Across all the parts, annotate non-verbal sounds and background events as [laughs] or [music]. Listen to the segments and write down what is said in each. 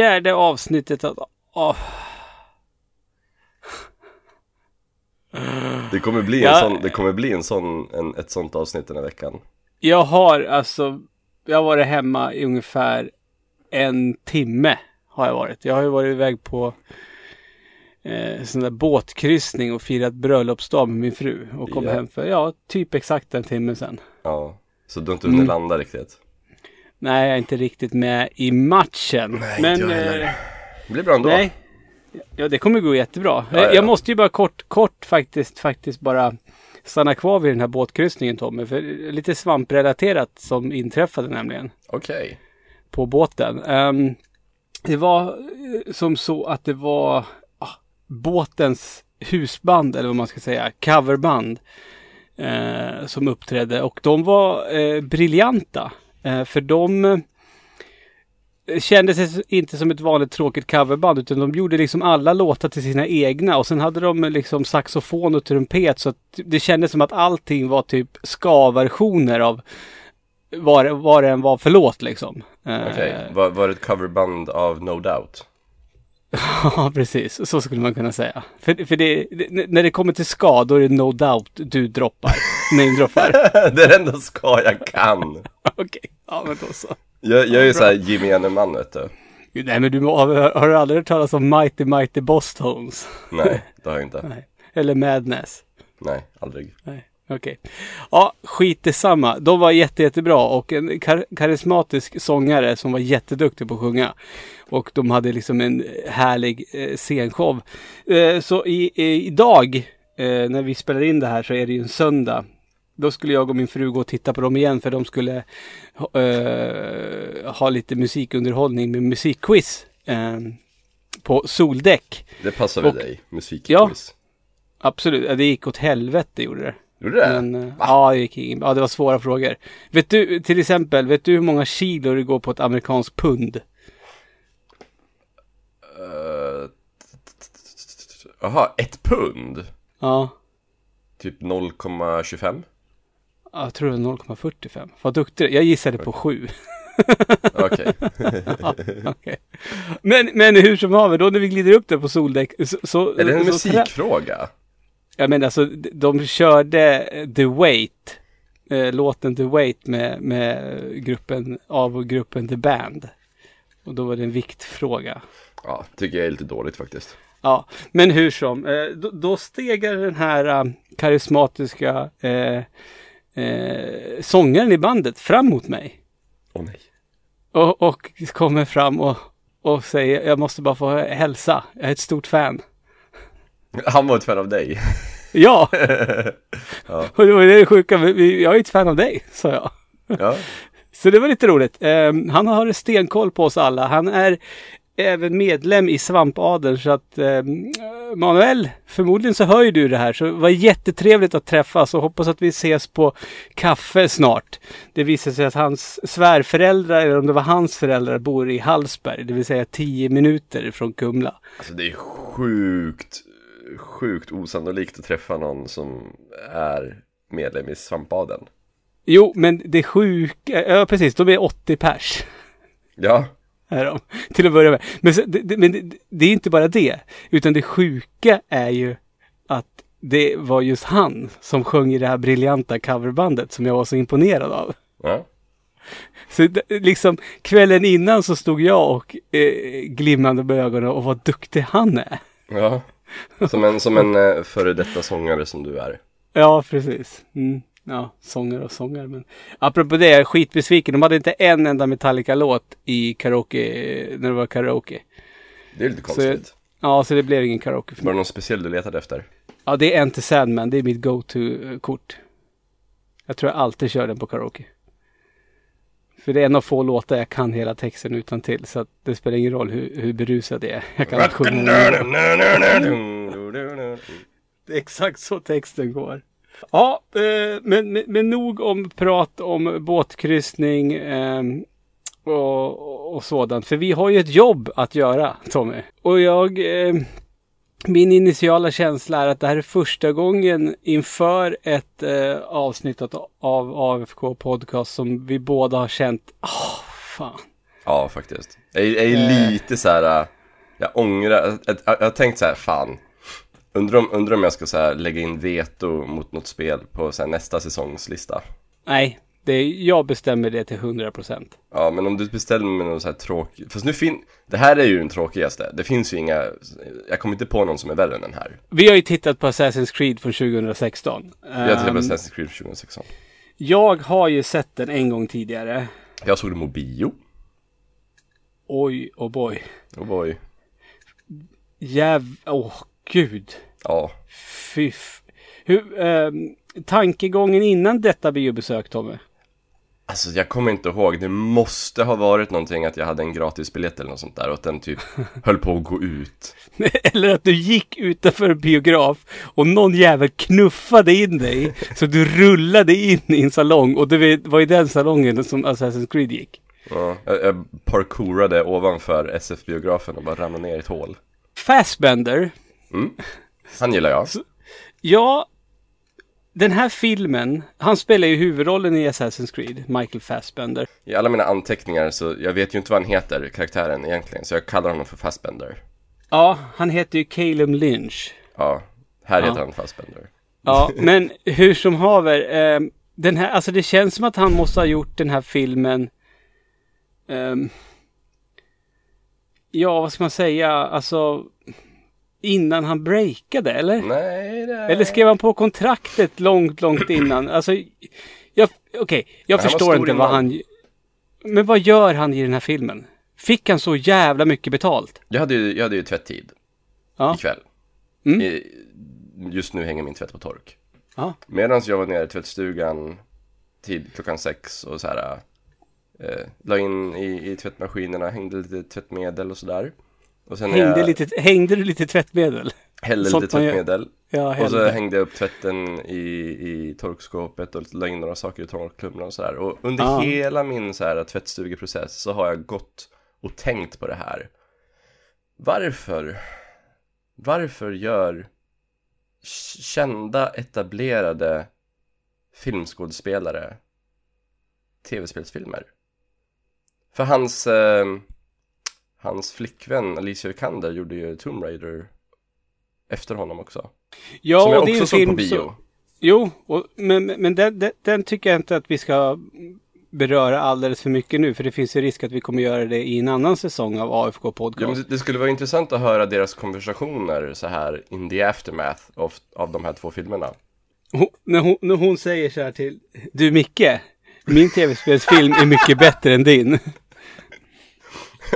Fjärde avsnittet av... av Det kommer bli en Ja. sån, det kommer bli en sån, en, ett sånt avsnitt den här veckan. jag har alltså... Jag har varit hemma i ungefär en timme. Har jag varit. Jag har ju varit iväg på eh, sån där båtkryssning och firat bröllopsdag med min fru. Och kom Ja. hem för, ja, typ exakt en timme sedan. Ja. Så du har inte hunnit Mm. landa riktigt. Nej, jag är inte riktigt med i matchen. Nej, Men, inte jag heller. eh, Det blir bra ändå. Nej. Ja, det kommer gå jättebra. Ja, ja, ja. Jag måste ju bara kort, kort faktiskt, faktiskt bara stanna kvar vid den här båtkryssningen Tommy. För lite svamprelaterat som inträffade nämligen Okej. på båten. Ehm, det var eh, som så att det var ah, båtens husband eller vad man ska säga, coverband. Eh, som uppträdde och de var eh, briljanta. Eh, för de eh, kände sig inte som ett vanligt tråkigt coverband utan de gjorde liksom alla låtar till sina egna och sen hade de liksom saxofon och trumpet så att det kändes som att allting var typ ska-versioner av vad, det- vad det än var för låt liksom. Eh, Okej. Var, var det ett coverband av No Doubt? [laughs] Ja, precis. Så skulle man kunna säga. För, för det, det, när det kommer till ska, då är det no doubt du droppar. Name-droppar. [laughs] det är det enda ska jag kan. [laughs] Okej, ja men då så. Jag, jag är ju såhär Jimmy Enneman vet du. Nej men du har, har du aldrig hört talas om Mighty Mighty Boss Tones? Nej, det har jag inte. Nej. Eller Madness? Nej, aldrig. Nej, okej. Ja, skit detsamma. De var jätte, jättebra och en kar karismatisk sångare som var jätteduktig på att sjunga. Och de hade liksom en härlig eh, scenshow. Eh, så i, i, idag, eh, när vi spelar in det här, så är det ju en söndag. Då skulle jag och min fru gå och titta på dem igen för de skulle eh, ha lite musikunderhållning med musikquiz eh, på soldäck. Det passar väl dig? Musikquiz. Absolut, ja, det gick åt helvete gjorde det. Gjorde det? Men, eh, ja, det gick in, ja, det var svåra frågor. Vet du, till exempel, vet du hur många kilo det går på ett amerikanskt pund? Eh, Jaha, ett pund? Ja, Typ 0,25? jag tror det var 0,45. Vad duktig. Jag gissade på 7. Okej. [laughs] [laughs] ja, men, men hur som haver, då när vi glider upp där på soldäck så... så Är det en så musikfråga? Jag menar alltså, de- de körde eh, The Wait. Eh, låten The Wait med, med gruppen, av gruppen The Band. Och då var det en viktfråga. Ja, tycker jag är lite dåligt faktiskt. Ja, men hur som. Eh, då, då stegar den här eh, karismatiska eh, eh, sångaren i bandet fram mot mig. Åh nej. Och, och kommer fram och, och säger jag måste bara få hälsa. Jag är ett stort fan. Han var ett fan av dig. Ja, [laughs] Ja. och det var det sjuka. Jag är ett fan av dig, sa jag. Ja. Så det var lite roligt. Eh, han har stenkoll på oss alla. Han är även medlem i Svampadeln så att eh, Manuel, förmodligen så hör ju du det här. Så det var jättetrevligt att träffas och hoppas att vi ses på kaffe snart. Det visade sig att hans svärföräldrar, eller om det var hans föräldrar, bor i Hallsberg. Det vill säga 10 minuter från Kumla. Alltså det är sjukt, sjukt osannolikt att träffa någon som är medlem i Svampadeln. Jo, men det sjuka, ja precis, de är 80 pers. Ja, är de, till att börja med. Men, det, men det, det är inte bara det, utan det sjuka är ju att det var just han som sjöng i det här briljanta coverbandet som jag var så imponerad av. ja. Så liksom kvällen innan så stod jag och eh, glimmande med ögonen och vad duktig han är. ja. Som en, som en eh, före detta sångare som du är. Ja, precis. Mm. Ja, sångare och sångare. Men apropå det, jag är skitbesviken. De hade inte en enda Metallica-låt i karaoke, när det var karaoke. Det är lite Så konstigt. Ja, så det blev ingen karaoke. Var det någon speciell du letade efter? Ja, det är Enter Sandman. Det är mitt go-to-kort. Jag tror jag alltid kör den på karaoke. För det är en av få låtar jag kan hela texten utan till Så att det spelar ingen roll hur, hur berusad jag är. Jag kan sjunga. Det är [laughs] exakt så texten går. Ja, eh, men, men, men nog om prat om båtkryssning eh, och, och sådant. För vi har ju ett jobb att göra, Tommy. Och jag... Ehm, Eh, min initiala känsla är att det här är första gången inför ett eh, avsnitt av, AFK Podcast som vi båda har känt, åh fan. Ja, faktiskt. Jag, är- jag är Eh. lite så här. äh, jag ångrar, jag, jag, jag har tänkt så här, fan. Undrar om, undrar om jag ska så här, lägga in veto mot något spel på så här, nästa säsongslista. Nej, det är, jag bestämmer det till 100%. Ja, men om du beställer med något så här tråkigt, fast nu fin... Det här är ju den tråkigaste. Det finns ju inga, jag kommer inte på någon som är värre än den här. Vi har ju tittat på Assassin's Creed från 2016. Jag har tittat på Ehm, Assassin's Creed 2016. jag har ju sett den en gång tidigare. Jag såg den på bio. Oj, och boy. Oh boy. Jäv... Åh, gud. Ja. Fy... f- Hur... ehm, tankegången innan detta biobesök, Tommy? Alltså jag kommer inte ihåg, det måste ha varit någonting att jag hade en gratisbiljett eller något sånt där och att den typ [laughs] höll på att gå ut. [laughs] Eller att du gick utanför en biograf och någon jävel knuffade in dig. [laughs] så du rullade in i en salong och det var- i den salongen som Assassin's Creed gick. Ja, jag, parkourade ovanför SF-biografen och bara ramlade ner i ett hål. Fassbender. Han gillar jag. Ja, den här filmen, han spelar ju huvudrollen i Assassin's Creed, Michael Fassbender. I alla mina anteckningar så, jag vet ju inte vad han heter, karaktären egentligen, så jag kallar honom för Fassbender. Ja, han heter ju Caleb Lynch. Ja, här Ja. heter han Fassbender. Ja, men hur som haver, eh, den här, alltså det känns som att han måste ha gjort den här filmen ehm, Ja, vad ska man säga, alltså innan han breakade, eller? Nej, det Eller skrev han på kontraktet långt, långt innan? Alltså, jag, okej, jag Men han förstår inte vad han... Men vad gör han i den här filmen? Fick han så jävla mycket betalt? Jag hade ju, jag hade ju tvätttid Ja. ikväll. Mm. I, just nu hänger min tvätt på tork. Ja. Medan jag var nere i tvättstugan tid klockan sex och så här eh, la in i, i tvättmaskinerna, hängde lite tvättmedel och sådär. När Hängde, jag lite, hängde du lite tvättmedel? hällde sånt lite tvättmedel. Ja, Och så hängde jag upp tvätten i, i torkskåpet och la in några saker i torktumlaren och sådär. Och under Ja. hela min så här tvättstugeprocess så har jag gått och tänkt på det här. Varför? Varför gör kända etablerade filmskådespelare tv-spelsfilmer? För hans, eh, hans flickvän Alicia Vikander gjorde ju Tomb Raider efter honom också. Ja, som jag också såg på bio. som- Jo, och, men, men den, den, den tycker jag inte att vi ska beröra alldeles för mycket nu. För det finns ju risk att vi kommer göra det i en annan säsong av AFK Ja, Podcast. men det- skulle vara intressant att höra deras konversationer så här in the aftermath av, av de här två filmerna. Hon, när, hon, när hon säger så här till Du Micke, min tv-spelsfilm är mycket bättre än din.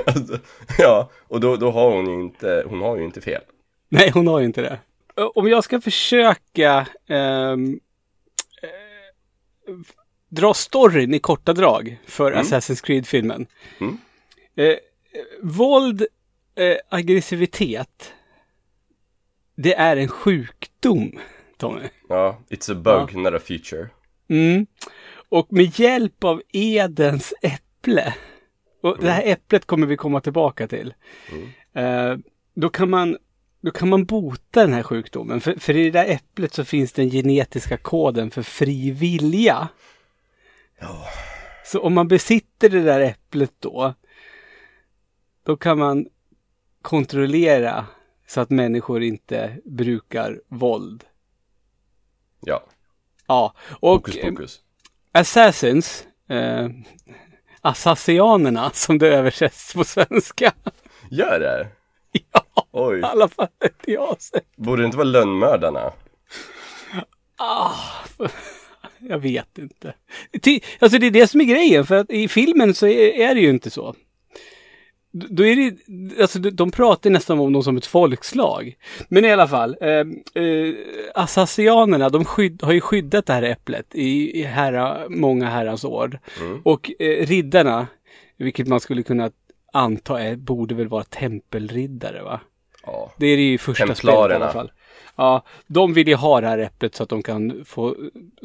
Alltså, [laughs] ja, och då, då har hon ju inte, hon har ju inte fel. Nej, hon har ju inte det. Om jag ska försöka eh, dra storyn i korta drag för Assassin's Creed-filmen. Mm. Eh, eh, våld, eh, aggressivitet, det är en sjukdom, Tommy. Ja, it's a bug, not a feature. Mm. Och med hjälp av Edens äpple, och det här äpplet kommer vi komma tillbaka till, eh, då, kan man, då kan man bota den här sjukdomen. För, för i det där äpplet så finns den genetiska koden för fri vilja. Ja. Så om man besitter det där äpplet då, då kan man kontrollera så att människor inte brukar våld. Ja, Ja, och hokus pokus. Assassins, eh, Assassianerna som det översätts på svenska. Gör det? [laughs] ja, i Oj, alla fall inte jag sett. borde det inte vara lönnmördarna? Ah, jag vet inte. Alltså det är det som är grejen, för att i filmen så är, är det ju inte så. Då är det, alltså de- pratar nästan om dem som ett folkslag. Men i alla fall, eh, eh, assassianerna, de skydd, har ju skyddat det här äpplet i, i herra, många herrans år. Mm. Och eh, riddarna, vilket man skulle kunna anta är, borde väl vara tempelriddare va? Ja, Det är det ju första spelet i alla fall. Ja, de vill ju ha det här äpplet så att de kan få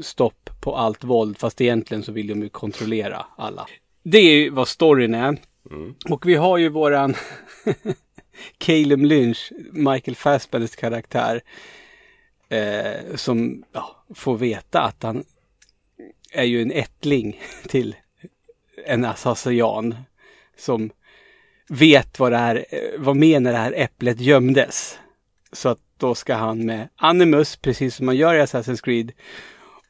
stopp på allt våld. Fast egentligen så vill de ju kontrollera alla. Det är ju vad storyn är. Mm. Och vi har ju våran [laughs] Caleb Lynch, Michael Fassbenders karaktär. Eh, som ja, får veta att han är ju en ättling [laughs] till en assassian. som vet vad det här, eh, vad var med när det här äpplet gömdes. Så att då ska han med Animus, precis som man gör i Assassin's Creed,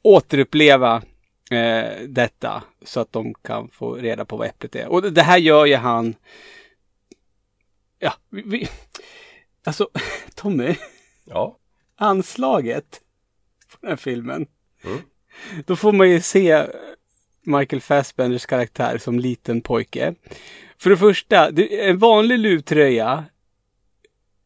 återuppleva eh, detta så att de kan få reda på vad äpplet är. Och det här gör ju han. Ja, vi, vi, alltså [laughs] Tommy, Ja. anslaget på den här filmen. Mm. Då får man ju se Michael Fassbenders karaktär som liten pojke. För det första, en vanlig luvtröja.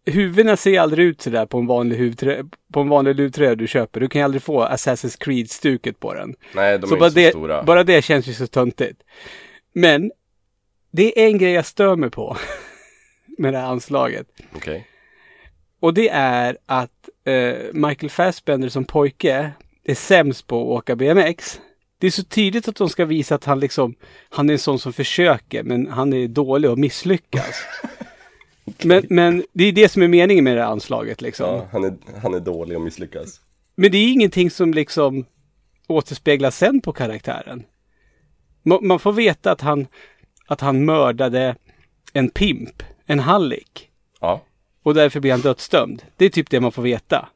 Huvudena ser aldrig ut sådär på en vanlig, huvtrö- på en vanlig luvtröja du köper. Du kan ju aldrig få Assassin's Creed-stuket på den. Nej, de så är bara inte så det, stora. bara det känns ju så töntigt. Men det är en grej jag stör mig på [laughs] med det här anslaget. Okej. Och det är att eh, Michael Fassbender som pojke är sämst på att åka BMX. Det är så tydligt att de ska visa att han liksom, han är en sån som försöker men han är dålig och misslyckas. [laughs] men, men det är det som är meningen med det här anslaget liksom. Ja, han är, han är dålig och misslyckas. Men det är ingenting som liksom återspeglas sen på karaktären. Ma- Man får veta att han, att han mördade en pimp, en hallick. Ja. Och därför blir han dödsdömd. Det är typ det man får veta.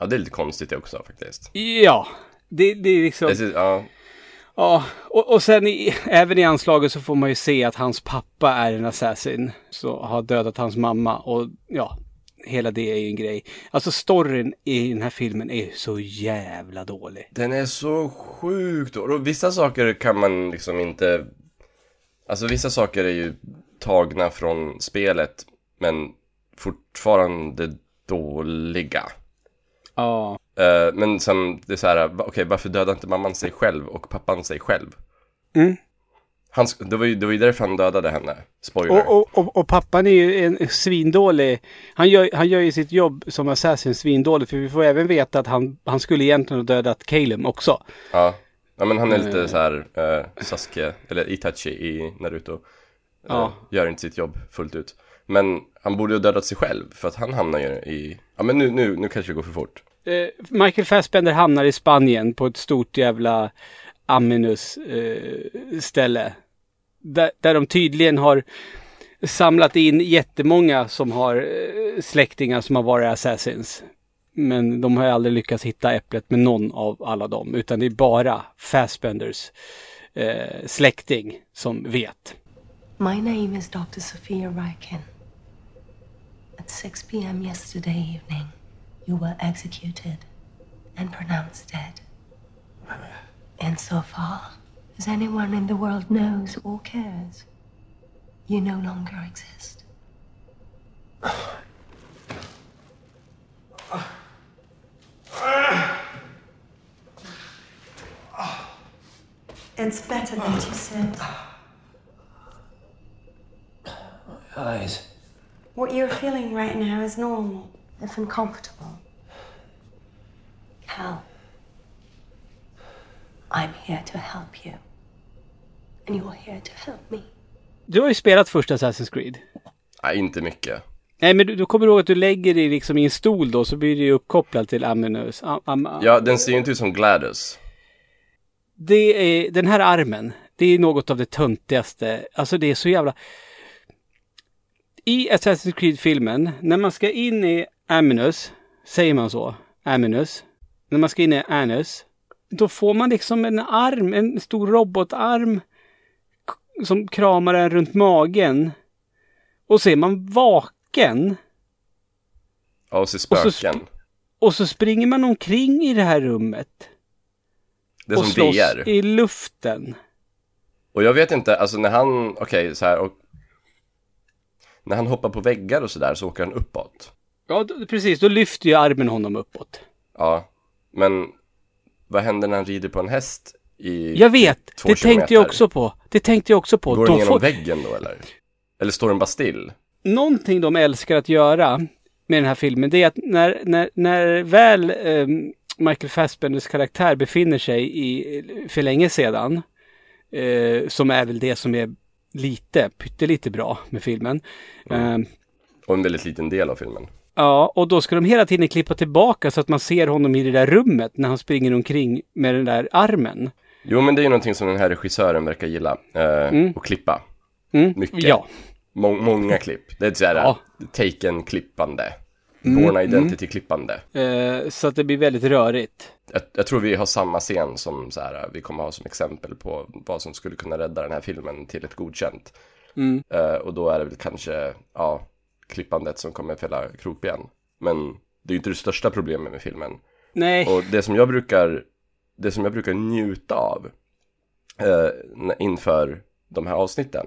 Ja, det är lite konstigt det också faktiskt. Ja, det, det är liksom... Det är, ja, Ja, och, och sen i, även i anslaget så får man ju se att hans pappa är en assassin. Så har dödat hans mamma och ja, hela det är ju en grej. Alltså storyn i den här filmen är så jävla dålig. den är så sjukt dålig. Och vissa saker kan man liksom inte... Alltså vissa saker är ju tagna från spelet, men fortfarande dåliga. Ja. Eh, men sen, det är så här, okej varför dödade inte mamman sig själv och pappan sig själv? Mm. Han, det, var ju, det var ju därför han dödade henne. Spoiler. Och, och, och, och pappan är ju en svindålig. Han gör, han gör ju sitt jobb som assassin svindåligt. För vi får även veta att han, han skulle egentligen ha dödat Caleb också. Ja. ja, men han är lite Eh. så här eh, Sasuke, eller Itachi i Naruto. Eh, Ja. Gör inte sitt jobb fullt ut. Men han borde ju ha dödat sig själv, för att han hamnar ju i... Ja men nu, nu, nu kanske det går för fort. Eh, Michael Fassbender hamnar i Spanien på ett stort jävla Aminus eh, ställe. Där, där de tydligen har samlat in jättemånga som har eh, släktingar som har varit assassins. Men de har ju aldrig lyckats hitta äpplet med någon av alla dem. Utan det är bara Fassbenders eh, släkting som vet. My name is Dr. Sophia Riken. At 6 p.m. yesterday evening, you were executed and pronounced dead. And so far as anyone in the world knows or cares, you no longer exist. It's better that you sit. Eyes. What you're feeling right now is normal. If uncomfortable, Cal, I'm here to help you. And you're here to help me. Du har ju spelat första Assassin's Creed. Nej, inte mycket. Nej men du, du kommer ihåg att du lägger dig liksom i en stol då så blir det ju uppkopplat till Aminus. Am, am, Ja, den ser ju inte ut som Gladys. Det är, den här armen, det är något av det töntigaste. Alltså det är så jävla... I Assassin's Creed-filmen, när man ska in i Aminus, säger man så? Aminus. När man in i Anus, då får man liksom en arm, en stor robotarm som kramar en runt magen. Och så är man vaken. Ja, och ser Och så spöken. Och så springer man omkring i det här rummet. Det är och som slåss VR. i luften. Och jag vet inte, alltså när han, okej så här och när han hoppar på väggar och sådär så åker han uppåt. Ja, precis. Då lyfter ju armen honom uppåt. Ja, men vad händer när han rider på en häst i Jag vet! två Det tänkte jag också på. Det tänkte jag också på. Går den Då igenom får... väggen då eller? Eller står den bara still? Någonting de älskar att göra med den här filmen, det är att när, när, när väl eh, Michael Fassbenders karaktär befinner sig i, för länge sedan, eh, som är väl det som är lite, pyttelite bra med filmen. Eh, Och en väldigt liten del av filmen. Ja, och då ska de hela tiden klippa tillbaka så att man ser honom i det där rummet när han springer omkring med den där armen. Jo men det är ju någonting som den här regissören verkar gilla, eh, Mm. att klippa. Mm. Mycket. Ja. Må- många klipp. Det är ett såhär Ja. taken-klippande. Mm, Born Identity-klippande. Eh, så att det blir väldigt rörigt. Jag, jag tror vi har samma scen som så här, vi kommer ha som exempel på vad som skulle kunna rädda den här filmen till ett godkänt. Mm. Eh, och då är det väl kanske, ja, klippandet som kommer fälla krokben. Men det är ju inte det största problemet med filmen. Nej. Och det som jag brukar, det som jag brukar njuta av eh, inför de här avsnitten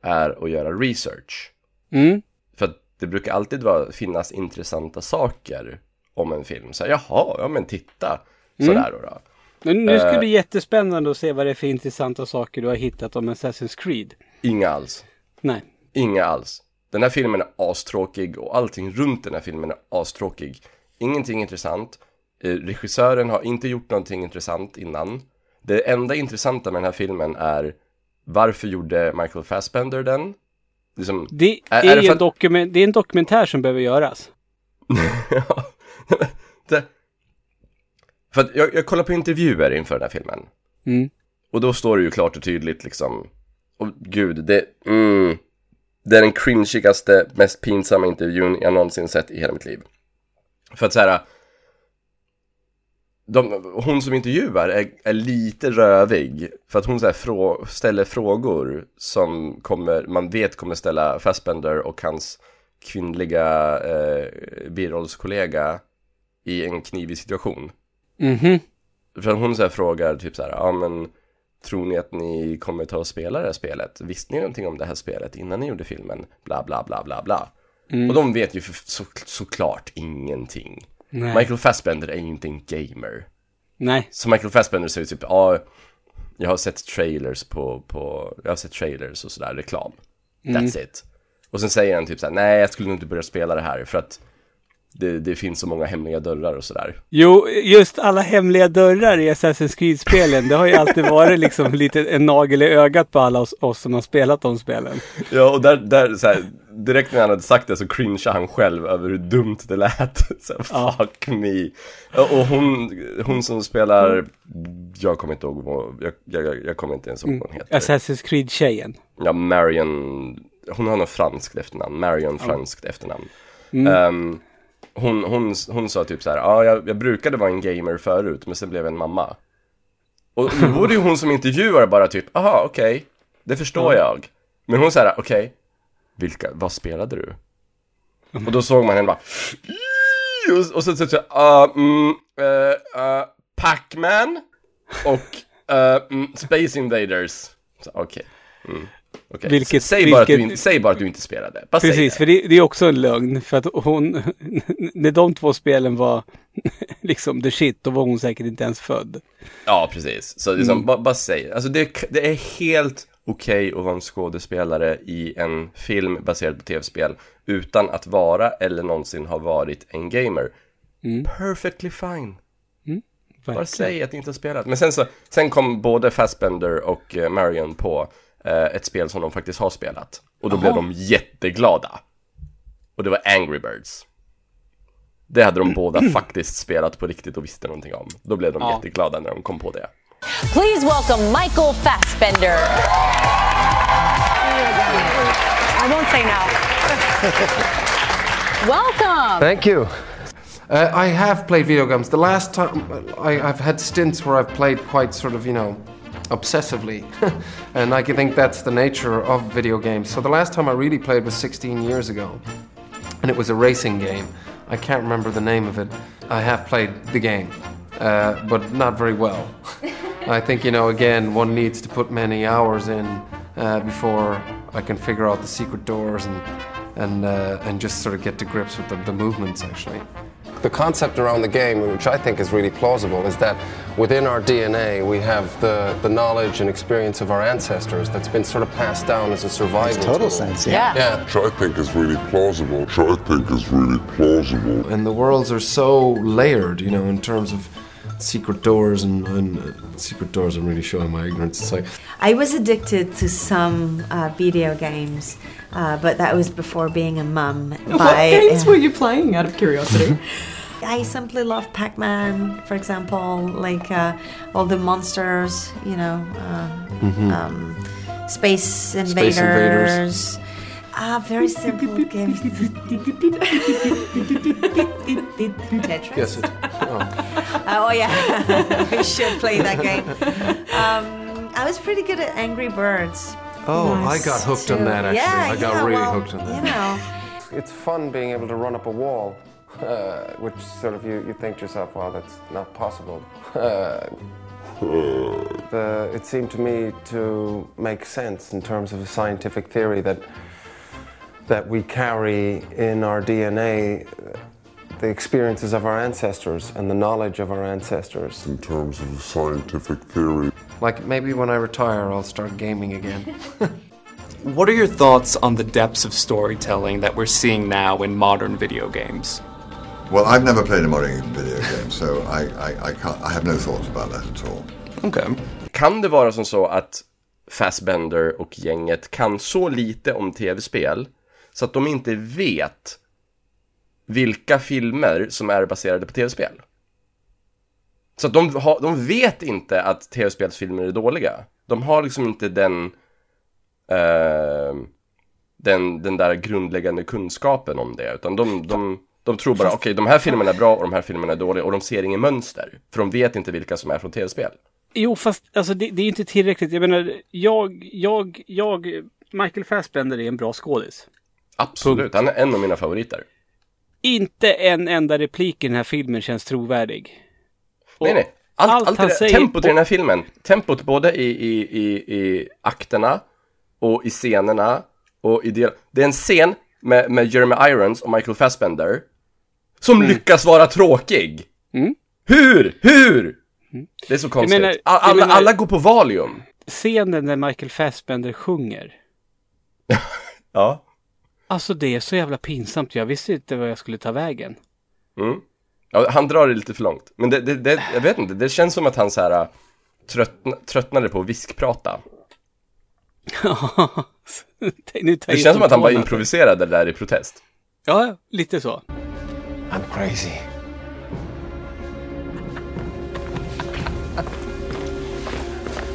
är att göra research. Mm. För att det brukar alltid vara, finnas intressanta saker om en film. Så här, jaha, ja men titta. Sådär då. då. Men nu ska det Eh. bli jättespännande att se vad det är för intressanta saker du har hittat om Assassin's Creed. Inga alls. Nej. Inga alls. Den här filmen är astråkig och allting runt den här filmen är astråkig. Ingenting intressant. Eh, regissören har inte gjort någonting intressant innan. Det enda intressanta med den här filmen är varför gjorde Michael Fassbender den? Liksom, Det Är- är, är det för det är en dokumentär som behöver göras. Ja, [laughs] det, för att jag, jag kollar på intervjuer inför den här filmen. Mm. Och då står det ju klart och tydligt liksom. Och gud, det, mm, det är den cringigaste, mest pinsamma intervjun jag någonsin sett i hela mitt liv. För att så här. De, hon som intervjuar är, är lite rövig. För att hon så frå, ställer frågor som kommer, man vet kommer ställa Fassbender och hans kvinnliga eh, birollskollega i en knivig situation. Mhm. För hon så frågar typ så här, ja men tror ni att ni kommer ta och spela det här spelet? Visste ni någonting om det här spelet innan ni gjorde filmen? Bla bla bla bla bla. Och de vet ju för, så, såklart ingenting. Nej. Michael Fassbender är ju inte en gamer. Nej. Så Michael Fassbender säger typ, ja, jag har sett trailers på, på jag har sett trailers och sådär, reklam. That's it. Och sen säger han typ såhär, nej jag skulle nog inte börja spela det här för att det, det finns så många hemliga dörrar och sådär. Jo, just alla hemliga dörrar i Assassin's Creed-spelen. Det har ju alltid varit liksom [laughs] lite en nagel i ögat på alla oss, oss som har spelat de spelen. Ja, och där, där så här, direkt när han hade sagt det så cringeade han själv över hur dumt det lät. [laughs] Så här, Ja. fuck me. Och hon, hon som spelar, jag kommer inte ihåg vad, jag, jag, jag kommer inte ens ihåg vad hon heter. Assassin's Creed-tjejen. Ja, Marion, hon har något franskt efternamn, Marion franskt efternamn. Ehm, hon, hon, hon sa typ så här, ja jag, jag brukade vara en gamer förut men sen blev jag en mamma. Och då var det ju hon som intervjuar bara typ, aha okej, det förstår jag. Men hon säger okej, vilka, vad spelade du? Och då såg man henne bara, och, och så typ så här, ah, mm, eh, eh, Pac-Man och mm, Space Invaders. Så, Okej. Mm. Okej. Vilket- säg, bara att du vilket- inte, säg bara att du inte spelade. Bara Precis, det. för det, det är också en lögn. För att hon, [laughs] när de två spelen var [laughs] liksom the shit, då var hon säkert inte ens född. Ja, precis. Så liksom, bara, bara säg. Alltså det, det är helt okej att vara en skådespelare i en film baserad på tv-spel utan att vara eller någonsin ha varit en gamer. Perfectly fine. Bara Verkligen. säg att ni inte har spelat. Men sen så, sen kom både Fassbender och eh, Marion på ett spel som de faktiskt har spelat. Och då blev de jätteglada. Och det var Angry Birds. Det hade de [clears throat] båda faktiskt spelat på riktigt och visste någonting om. Då blev de jätteglada när de kom på det. Please welcome Michael Fassbender. I won't say no. [laughs] Welcome. Thank you. Uh, I have played video games. The last time I, I've had stints where I've played quite sort of, you know, obsessively. [laughs] and I think that's the nature of video games. So the last time I really played was 16 years ago. And it was a racing game. I can't remember the name of it. I have played the game, uh, but not very well. [laughs] I think, you know, again, one needs to put many hours in uh, before I can figure out the secret doors and, and, uh, and just sort of get to grips with the, the movements, actually. The concept around the game, which I think is really plausible, is that within our DNA we have the, the knowledge and experience of our ancestors that's been sort of passed down as a survival total tool. sense, Yeah. Yeah. which I think is really plausible. Which I think is really plausible. And the worlds are so layered, you know, in terms of secret doors and, and uh, secret doors. I'm really showing my ignorance. It's like I was addicted to some uh, video games, uh, but that was before being a mum. What by, [laughs] games uh, were you playing out of curiosity? [laughs] I simply love Pac-Man, for example, like uh, all the monsters, you know, uh, um, Space Invaders. Invaders. Ah, very simple games. Tetris. Yes. It, oh. [laughs] Oh yeah, [laughs] we should play that game. Um, I was pretty good at Angry Birds. Oh, I got hooked on that, actually. Yeah, I got yeah, really well, hooked on that. You know, It's fun being able to run up a wall, [laughs] uh, which sort of you, you think to yourself, well, that's not possible. Uh, the, it seemed to me to make sense in terms of a scientific theory that that we carry in our DNA the experiences of our ancestors and the knowledge of our ancestors. In terms of scientific theory, Like maybe when I retire, I'll start gaming again. [laughs] What are your thoughts on the depths of storytelling that we're seeing now in modern video games? Well, I've never played a modern video game, so I, I, I, can't, I have no thoughts about that at all. Okay. Kan det vara som så att Fassbender och gänget kan så lite om tv-spel så att de inte vet vilka filmer som är baserade på tv-spel? Så att de, ha, de vet inte att tv-spelsfilmer är dåliga. De har liksom inte den, eh, den, den där grundläggande kunskapen om det, utan de, de, de tror bara okej, de här filmerna är bra och de här filmerna är dåliga och de ser inget mönster, för de vet inte vilka som är från tv-spel. Jo, fast alltså, det, det är inte tillräckligt. Jag menar, jag, jag, jag, Michael Fassbender är en bra skådis. Absolut, han är en av mina favoriter. Inte en enda replik i den här filmen känns trovärdig. Och Nej, nej. Allt, allt allt han det, säger- tempot i den här filmen, tempot både i, i, i, i akterna och i scenerna och i del... Det är en scen med, med Jeremy Irons och Michael Fassbender som lyckas vara tråkig. Mm. Hur? Hur? Det är så konstigt. menar- alla, menar- alla går på Valium. Scenen när Michael Fassbender sjunger. [laughs] Ja. Alltså det är så jävla pinsamt. Jag visste inte vad jag skulle ta vägen. Mm. ja. Han drar det lite för långt. Men det, det, det, jag vet inte, det känns som att han så här tröttna, tröttnade på att viskprata. [laughs] nu tar Det känns som att han bara improviserade där i protest. Ja, lite så. I'm crazy.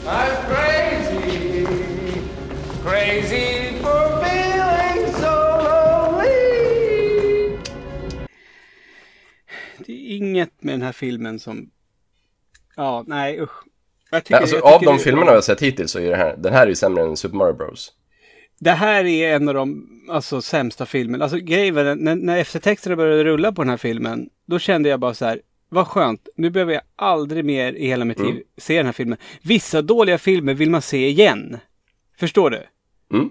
I'm crazy, crazy Det är inget med den här filmen som... Ja, nej usch. Jag Nej, alltså, av tycker de det- filmerna jag har sett hittills så är det här, den här är ju sämre än Super Mario Bros. Det här är en av de alltså, sämsta filmerna. Alltså grejen när, när eftertexterna började rulla på den här filmen, då kände jag bara så här, vad skönt, nu behöver jag aldrig mer i hela mitt Mm. liv se den här filmen. Vissa dåliga filmer vill man se igen. Förstår du? Mm.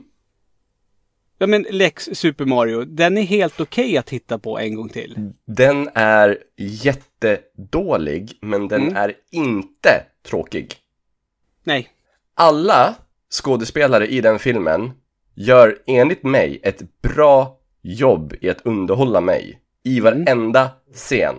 Ja men Lex Super Mario, den är helt okej att titta på en gång till. Den är jättedålig, men den Mm. är inte tråkig. Nej. Alla skådespelare i den filmen gör enligt mig ett bra jobb i att underhålla mig i varenda scen.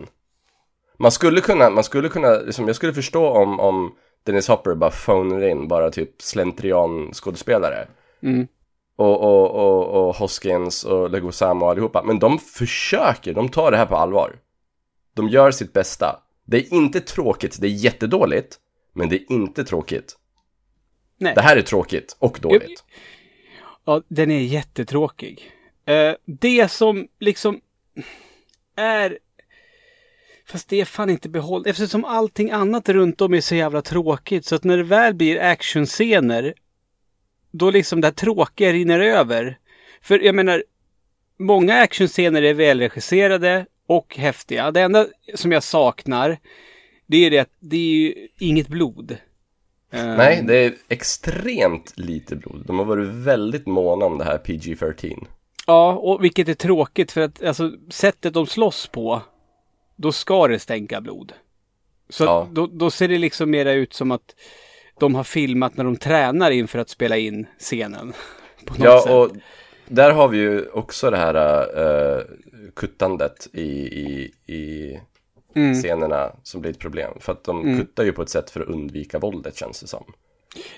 Man skulle kunna, man skulle kunna, liksom, jag skulle förstå om, om Dennis Hopper bara phonar in bara typ slentrian skådespelare. Mm. Och, och, och, och Hoskins och Leguizamo och allihopa. Men de försöker, de tar det här på allvar. De gör sitt bästa. Det är inte tråkigt, det är jättedåligt, men det är inte tråkigt. Nej. Det här är tråkigt och dåligt. Ja, den är jättetråkig. Eh, det som liksom är... Fast det är fan inte behåll... Eftersom allting annat runt om är så jävla tråkigt så att när det väl blir actionscener då liksom det här tråkiga rinner över. För jag menar, många actionscener är välregisserade och häftiga. Det enda som jag saknar det är det att det är ju inget blod. Eh, Nej, det är extremt lite blod. De har varit väldigt måna om det här PG-13. Ja, och vilket är tråkigt för att alltså, sättet de slåss på, då ska det stänka blod. Så Ja. då, då ser det liksom mera ut som att de har filmat när de tränar inför att spela in scenen. [laughs] Ja, sätt. och där har vi ju också det här uh, kuttandet i, i, i Mm. scenerna som blir ett problem. För att de Mm. kuttar ju på ett sätt för att undvika våldet känns det som.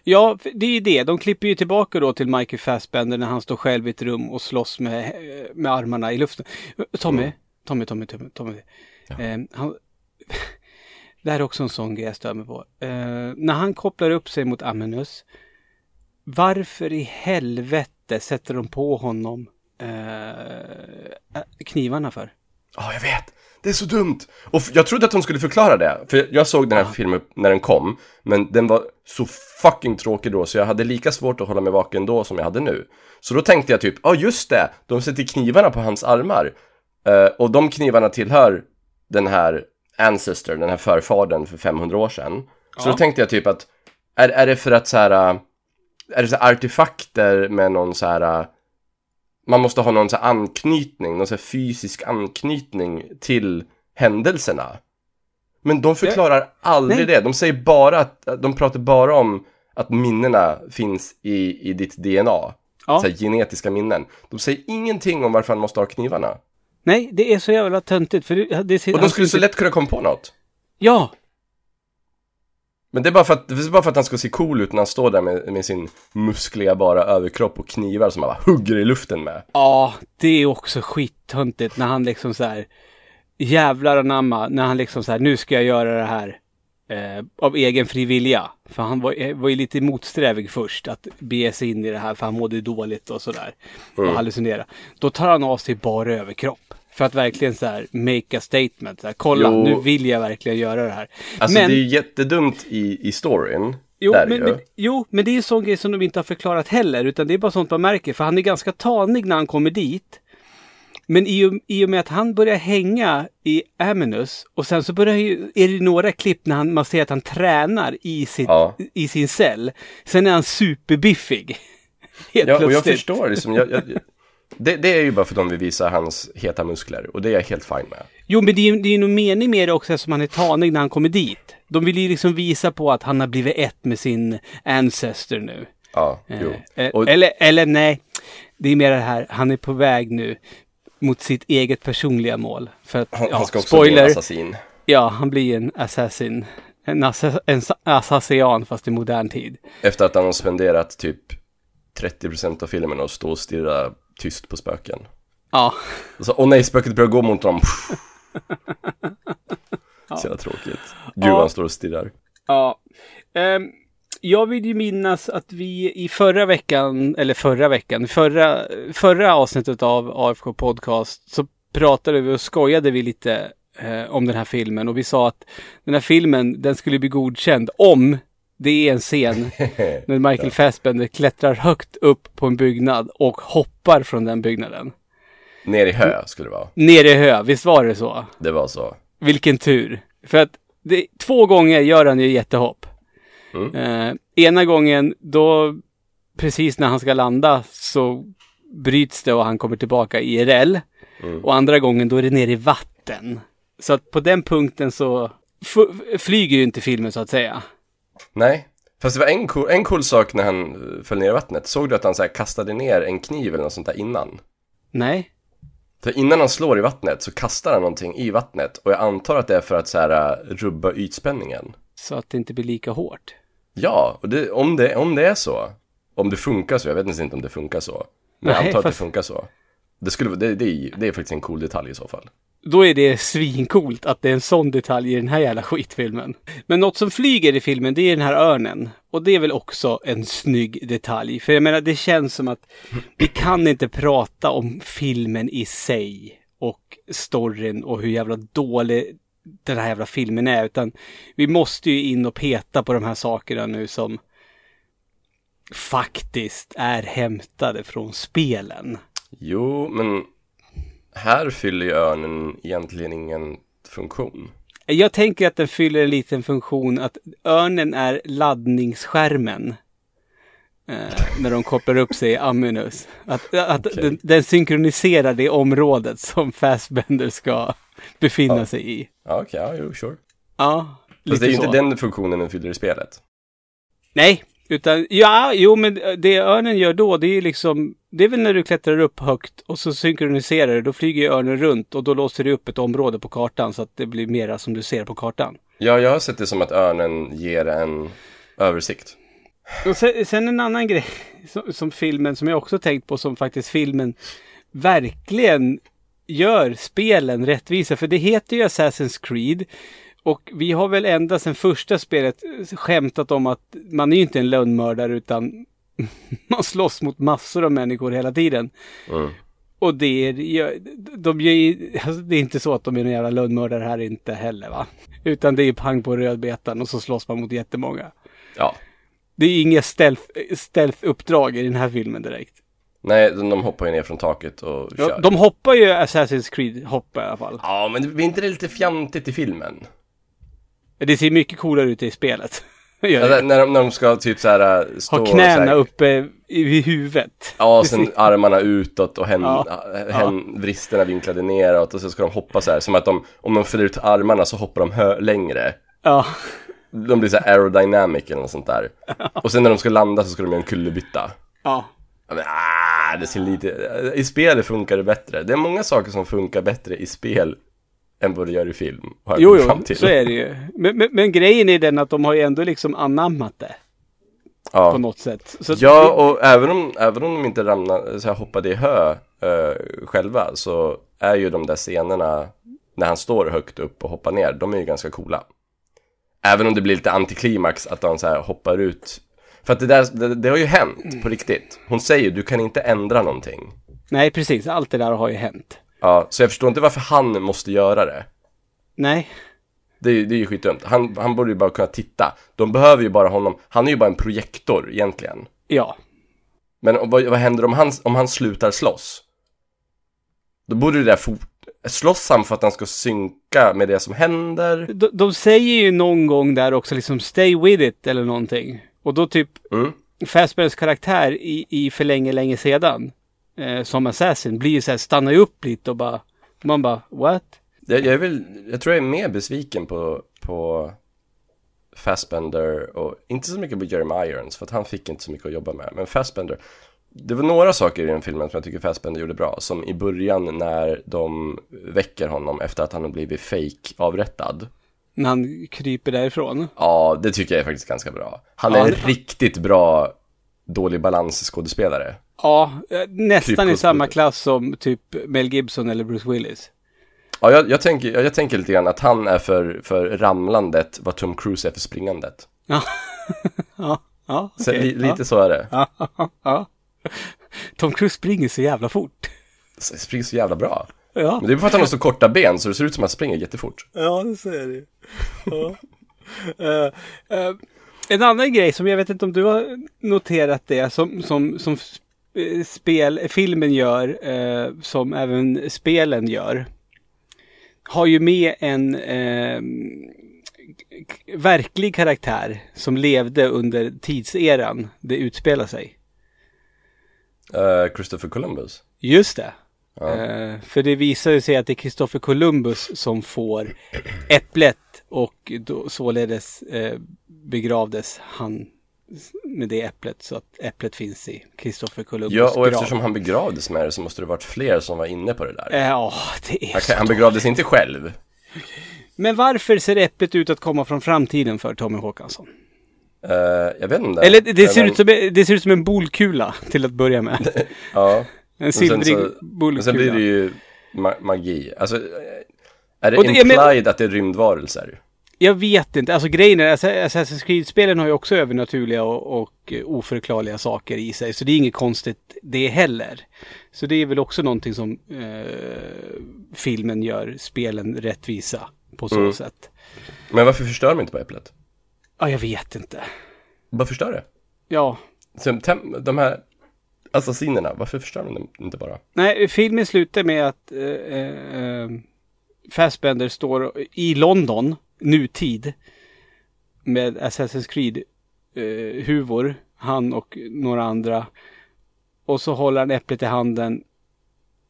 Ja, det är ju det. De klipper ju tillbaka då till Michael Fassbender när han står själv i ett rum och slåss med, med armarna i luften. Tommy, Mm. Tommy, Tommy, Tommy, Tommy. Eh, han, det här är också en sån grej jag stör mig på. Eh, när han kopplar upp sig mot Aminus, varför i helvete sätter de på honom eh, knivarna för? Ja, jag vet. Det är så dumt. Och jag trodde att de skulle förklara det. För jag såg den här filmen när den kom. Men den var så fucking tråkig då. Så jag hade lika svårt att hålla mig vaken då som jag hade nu. Så då tänkte jag typ, ja just det. De sätter knivarna på hans armar. Eh, och de knivarna tillhör den här ancestor, den här förfadern för 500 år sedan. Så Ja. då tänkte jag typ att, är, är det för att så här, är det så här artefakter med någon så här, man måste ha någon så här anknytning, någon så här fysisk anknytning till händelserna. Men de förklarar aldrig Nej. det, de säger bara att, de pratar bara om att minnena finns i, i ditt DNA. Ja. Så här, genetiska minnen. De säger ingenting om varför han måste ha knivarna. Nej, det är så jävla töntigt. För det, det, Och de skulle så lätt kunna komma på något. Ja, Men det är bara för att, det är bara för att han ska se cool ut när han står där med, med sin muskliga bara överkropp och knivar som han bara hugger i luften med. Ja, det är också skittöntigt när han liksom så här jävlar anamma när han liksom så här nu ska jag göra det här eh, av egen fri vilja. För han var, eh, var ju lite motsträvig först att bege sig in i det här för han mådde dåligt och sådär. Mm. Och hallucinera. Då tar han av sig bara överkropp. För att verkligen så här make a statement. Så här, Kolla, Jo. nu vill jag verkligen göra det här. Alltså Men- det är ju jättedumt i, i storyn. Jo men, men, jo, men det är ju sån grej som de inte har förklarat heller. Utan det är bara sånt man märker. För han är ganska tanig när han kommer dit. Men i och, i och med att han börjar hänga i Aminus och sen så börjar ju, är det några klipp när han, man ser att han tränar i, sitt, Ja. i sin cell. Sen är han superbiffig. [laughs] Helt Ja, och jag plötsligt. förstår liksom. Jag, jag, det, det är ju bara för att de vill visa hans heta muskler och det är jag helt fine med. Jo, men det är ju det är nog mening med det också eftersom han är tanig när han kommer dit. De vill ju liksom visa på att han har blivit ett med sin ancestor nu. Ja, Eh, jo. eh, Och- Eller, eller nej, det är mer det här, han är på väg nu mot sitt eget personliga mål. För att, Han, ja, han ska också bli en spoiler, assassin. ja, han blir en assassin. En, assa, en sa- assassin fast i modern tid. Efter att han har spenderat typ 30% av filmen och stå och stirra tyst på spöken. Ja. Och så, åh nej, spöket börjar gå mot honom. [laughs] Så jävla tråkigt. Gud, Ja. han står och stirrar. Ja. Ehm, jag vill ju minnas att vi i förra veckan, eller förra veckan, förra, förra avsnittet av AFK Podcast så pratade vi och skojade vi lite eh, om den här filmen och vi sa att den här filmen, den skulle bli godkänd om det är en scen [laughs] när Michael Fassbender klättrar högt upp på en byggnad och hoppar från den byggnaden. Ner i hö skulle det vara. Ner i hö, visst var det så? Det var så. Vilken tur. För att det, två gånger gör han ju jättehopp. Mm. Eh, ena gången då, precis när han ska landa, så bryts det och han kommer tillbaka IRL. Mm. Och andra gången då är det ner i vatten. Så att på den punkten så flyger ju inte filmen så att säga. Nej, fast det var en cool, en cool sak när han eh, föll ner i vattnet. Såg du att han så här kastade ner en kniv eller något sånt där innan? Nej. För innan han slår i vattnet så kastar han någonting i vattnet och jag antar att det är för att så här eh, rubba ytspänningen. Så att det inte blir lika hårt. Ja, och det, om, det, om det är så, om det funkar så, jag vet inte om det funkar så. Men jag Nej, antar att fast- det funkar så. Det, skulle, det, det, är, det är faktiskt en cool detalj i så fall. Då är det svincoolt att det är en sån detalj i den här jävla skitfilmen. Men något som flyger i filmen, det är den här örnen. Och det är väl också en snygg detalj. För jag menar, det känns som att vi kan inte prata om filmen i sig och storyn och hur jävla dålig den här jävla filmen är. Utan vi måste ju in och peta på de här sakerna nu som faktiskt är hämtade från spelen. Jo, men här fyller ju örnen egentligen ingen funktion. Jag tänker att den fyller en liten funktion att örnen är laddningsskärmen. Eh, när de kopplar upp sig i Aminus. Att, att den, den synkroniserar det området som Fassbender ska befinna sig i. Ja, okej, ja, jo, sure. Ja, Fast det är lite ju inte den funktionen den fyller i spelet. Nej, utan ja, jo men det örnen gör då det är ju liksom Det är väl när du klättrar upp högt och så synkroniserar det. Då flyger ju örnen runt och då låser det upp ett område på kartan så att det blir mera som du ser på kartan. Ja, jag har sett det som att örnen ger en översikt. Och sen, sen en annan grej [laughs] som, som filmen, som jag också tänkt på, som faktiskt filmen verkligen gör spelen rättvisa. För det heter ju Assassin's Creed. Och vi har väl ända sedan första spelet skämtat om att man är ju inte en lönnmördare utan [laughs] man slåss mot massor av människor hela tiden. Mm. Och det är, de ju, alltså det är inte så att de är några jävla lönnmördare här inte heller va. Utan det är pang på rödbetan och så slåss man mot jättemånga. Ja. Det är inga stealth, stealth-uppdrag i den här filmen direkt. Nej, de hoppar ju ner från taket och Ja, kör. de hoppar ju Assassin's Creed hoppar i alla fall. Ja, men det blir inte det lite fjantigt i filmen? Det ser mycket coolare ut i spelet. Alltså, när, de, när de ska typ så här äh, stå ha knäna här, uppe i huvudet. Ja, och sen [laughs] armarna utåt och hän, Ja. hän, vristerna vinklade neråt och så ska de hoppa så här som att de, om de fäller ut armarna så hoppar de hö- längre. Ja. De blir så här aerodynamic eller något sånt där. Och sen när de ska landa så ska de göra en kullerbytta. Ja. Ja, men, ah, det ser lite, i spel funkar det bättre. Det är många saker som funkar bättre i spel än vad det gör i film. Har Jo, jo, så är det ju. Men, men, men grejen är den att de har ju ändå liksom anammat det. Ja. På något sätt. Så ja, och även om, även om de inte ramlade, så här, hoppade i hö eh, själva så är ju de där scenerna när han står högt upp och hoppar ner, de är ju ganska coola. Även om det blir lite antiklimax att de så här hoppar ut. För att det där, det, det har ju hänt på riktigt. Hon säger du kan inte ändra någonting. Nej, precis. Allt det där har ju hänt. Ja, så jag förstår inte varför han måste göra det. Nej. Det är, det är ju skitdumt. Han, han borde ju bara kunna titta. De behöver ju bara honom. Han är ju bara en projektor egentligen. Ja. Men vad, vad händer om han, om han slutar slåss? Då borde det där fort... Slåss han för att han ska synka med det som händer? De, de säger ju någon gång där också liksom stay with it eller någonting. Och då typ Mm. Fassbenders karaktär i, i för länge, länge sedan. Eh, som Assassin blir så här, stannar ju upp lite och bara, man bara, what? Jag, jag, väl, jag tror jag är mer besviken på, på Fassbender och inte så mycket på Jeremy Irons för att han fick inte så mycket att jobba med. Men Fassbender, det var några saker i den filmen som jag tycker Fassbender gjorde bra. Som i början när de väcker honom efter att han har blivit fake avrättad. När han kryper därifrån. Ja, det tycker jag är faktiskt ganska bra. Han är Ja, en det- riktigt bra dålig balansskådespelare. Ja, eh, nästan i Krypkos- samma klass som typ Mel Gibson eller Bruce Willis. Ja, jag, jag, tänker, jag, jag tänker lite grann att han är för, för ramlandet vad Tom Cruise är för springandet. [laughs] Ja, ja, ja Så okej. li, lite ja. så är det. Ja, ja, ja. Tom Cruise springer så jävla fort. S- Springer så jävla bra. Ja. Men det är för att han har så korta ben så det ser ut som att han springer jättefort. Ja, det ser det ja. [laughs] Eh, eh, En annan grej som jag vet inte om du har noterat det som, som, som spel, filmen gör, eh, som även spelen gör. Har ju med en eh, verklig karaktär som levde under tidseran det utspelar sig. Eh, Christopher Columbus. Just det. Ja. Eh, för det visade sig att det är Kristoffer Columbus som får äpplet och då, således eh, begravdes han med det äpplet så att äpplet finns i Kristoffer Columbus Ja, och grav. eftersom han begravdes med det så måste det varit fler som var inne på det där. Ja, det är Han, så han begravdes inte själv. Men varför ser äpplet ut att komma från framtiden för Tommy Håkansson? Eh, jag vet inte. Eller det ser, Men- ut som, det ser ut som en bolkula till att börja med. [laughs] Ja. En silvrig så- bolkula. Sen blir det ju ma- magi. Alltså, eh, är det Och det- implied men- att det är rymdvarelser? Jag vet inte. Alltså grejen är, Ass- Assassin's Creed-spelen har ju också övernaturliga och, och eh, oförklarliga saker i sig. Så det är inget konstigt det heller. Så det är väl också någonting som eh, filmen gör spelen rättvisa på så Mm. sätt. Men varför förstör de inte på äpplet? Ja, jag vet inte. Vad förstör det? Ja. Tem- de här assassinerna, varför förstör de dem inte bara? Nej, filmen slutar med att eh, eh, Fassbender står i London, nutid, med Assassin's Creed eh, huvor, han och några andra. Och så håller han äpplet i handen.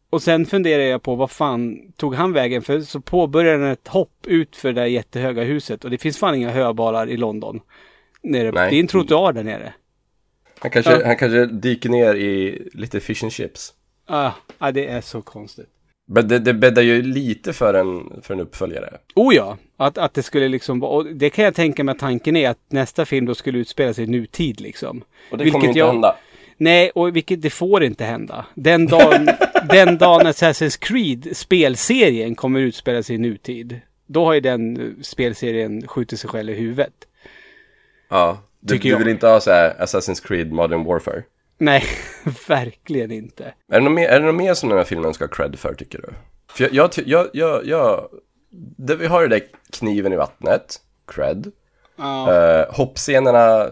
Och sen funderar jag på vad fan tog han vägen? För så påbörjar han ett hopp ut för det där jättehöga huset. Och det finns fan inga höbalar i London. Nere. Nej. Det är en trottoar där nere. Han kanske, Ja. han kanske dyker ner i lite fish and chips. Ah, ah, det är så konstigt. Men det, det bäddar ju lite för en, för en uppföljare. Oh ja, att, att det skulle liksom vara, och det kan jag tänka mig att tanken är att nästa film då skulle utspela sig i nutid liksom. Och det kommer ju inte hända. Nej, och vilket det får inte hända. Den dagen, [laughs] den dagen Assassin's Creed spelserien kommer utspela sig i nutid. Då har ju den eh, spelserien skjutit sig själv i huvudet. Ja. Du, du jag. vill inte ha så här Assassin's Creed Modern Warfare? Nej, [laughs] verkligen inte. Är det något mer, är det något mer som den här filmen ska ha cred för tycker du? För jag, jag, jag, jag, det, vi har ju det kniven i vattnet, cred. Ja. Eh, hoppscenerna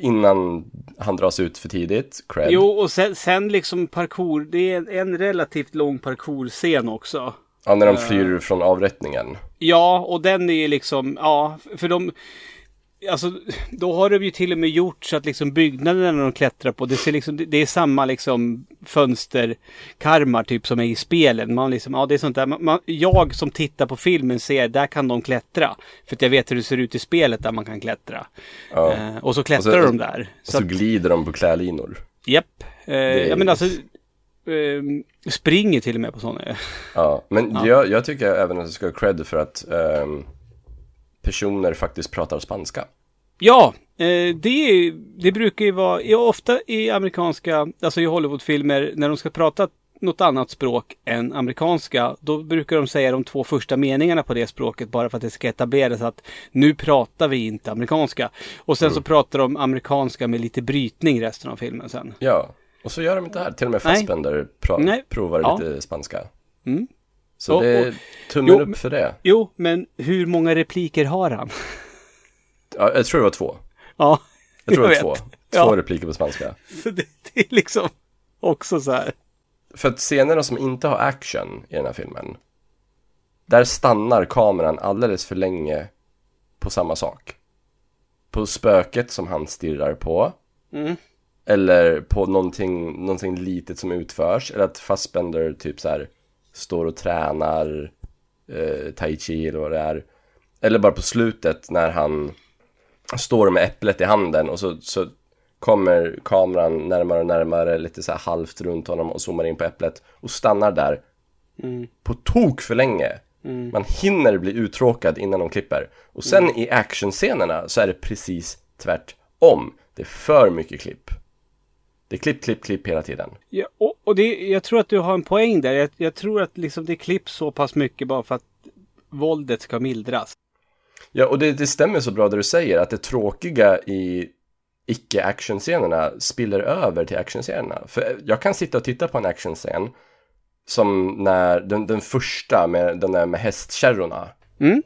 innan han dras ut för tidigt, cred. Jo, och sen, sen liksom parkour. Det är en, relativt lång parkourscen också. Ja, när de Eh. flyr från avrättningen. Ja, och den är ju liksom, ja, för de... Alltså, då har de ju till och med gjort så att liksom byggnaderna de klättrar på, det ser liksom, det- är samma liksom fönsterkarmar typ som är i spelen. Man liksom, ja det är sånt där. Man, man, jag som tittar på filmen ser, där kan de klättra. För att jag vet hur det ser ut i spelet där man kan klättra. Ja. Eh, och så klättrar de där. Och så, att- glider de på klädlinor. Japp. Eh, är- ja men alltså, eh, springer till och med på sådana. Ja, men Ja. Jag, jag tycker även att det ska ha cred för att ehm, personer faktiskt pratar spanska. Ja, eh, det, det brukar ju vara, ja, ofta i amerikanska, alltså i Hollywoodfilmer, när de ska prata något annat språk än amerikanska, då brukar de säga de två första meningarna på det språket bara för att det ska etableras att nu pratar vi inte amerikanska. Och sen så pratar de amerikanska med lite brytning resten av filmen sen. Ja, och så gör de inte här. Till och med Nej. Fassbender pro- Nej. provar Ja. lite spanska. Mm. Så Och- det är tummen Jo, upp för det. Jo, men hur många repliker har han? Ja, jag tror det var två. Ja, Jag tror det var två. Två Ja. repliker på spanska. Så det, det är liksom också så här. För att scenerna som inte har action i den här filmen, där stannar kameran alldeles för länge på samma sak. På spöket som han stirrar på, Mm. eller på någonting, någonting litet som utförs, eller att Fassbender typ så här står och tränar eh, tai chi eller vad det är. Eller bara på slutet när han står med äpplet i handen och så, så kommer kameran närmare och närmare lite så här halvt runt honom och zoomar in på äpplet och stannar där Mm. på tok för länge. Mm. Man hinner bli uttråkad innan de klipper. Och sen Mm. i actionscenerna så är det precis tvärtom. Det är för mycket klipp. Det är klipp, klipp, klipp hela tiden. Ja, och, och det, jag tror att du har en poäng där. Jag, jag tror att liksom det klipps så pass mycket bara för att våldet ska mildras. Ja, och det, det stämmer så bra det du säger, att det tråkiga i icke-actionscenerna spiller över till actionscenerna. För jag kan sitta och titta på en actionscen som när den, den första med den där med hästkärrorna. Mm.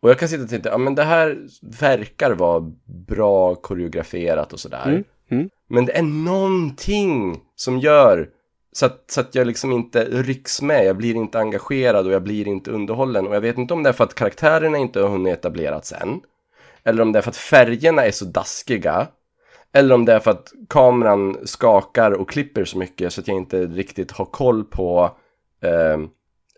Och jag kan sitta och titta, ja men det här verkar vara bra koreograferat och sådär. Mm. Mm. Men det är någonting som gör så att, så att jag liksom inte rycks med, jag blir inte engagerad och jag blir inte underhållen. Och jag vet inte om det är för att karaktärerna inte har hunnit etablerats än. Eller om det är för att färgerna är så daskiga. Eller om det är för att kameran skakar och klipper så mycket så att jag inte riktigt har koll på eh,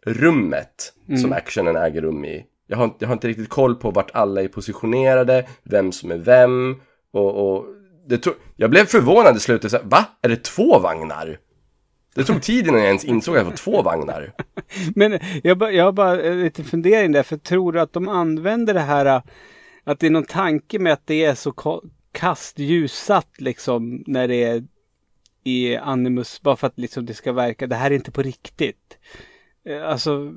rummet Mm. som actionen äger rum i. Jag har, jag har inte riktigt koll på vart alla är positionerade, vem som är vem. Och, och det tog, jag blev förvånad i slutet, så här, va? Är det två vagnar? Det tog tid innan jag ens insåg att det var två vagnar. [laughs] Men jag, ba- jag har bara en liten fundering där. För tror du att de använder det här äh, att det är någon tanke med att det är så ka- kastljussatt liksom när det är i Animus bara för att liksom det ska verka. Det här är inte på riktigt. Eh, Alltså,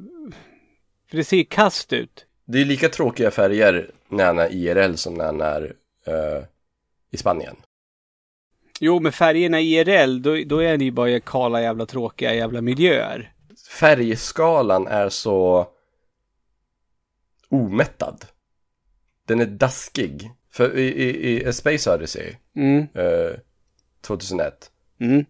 för det ser ju kast ut. Det är lika tråkiga färger när han är IRL som när han är eh, i Spanien. Jo, med färgerna i IRL, då, då är det ju bara kala jävla tråkiga jävla miljöer. Färgskalan är så omättad. Den är daskig. För i, i, i Space Odyssey Mm. eh, 2001 Mm.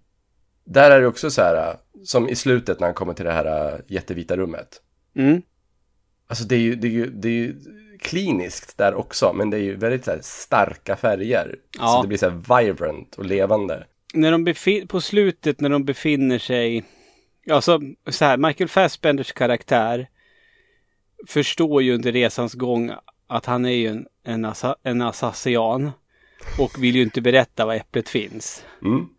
Där är det också så här, som i slutet när han kommer till det här äh, jättevita rummet. Mm. Alltså det är ju, det är ju, det är ju kliniskt där också, men det är ju väldigt så starka färger. Ja. Så det blir så här vibrant och levande. när de på slutet när de befinner sig, alltså så här, Michael Fassbenders karaktär förstår ju under resans gång att han är ju en, en, assa, en assasian och vill ju inte berätta var äpplet finns. Mm.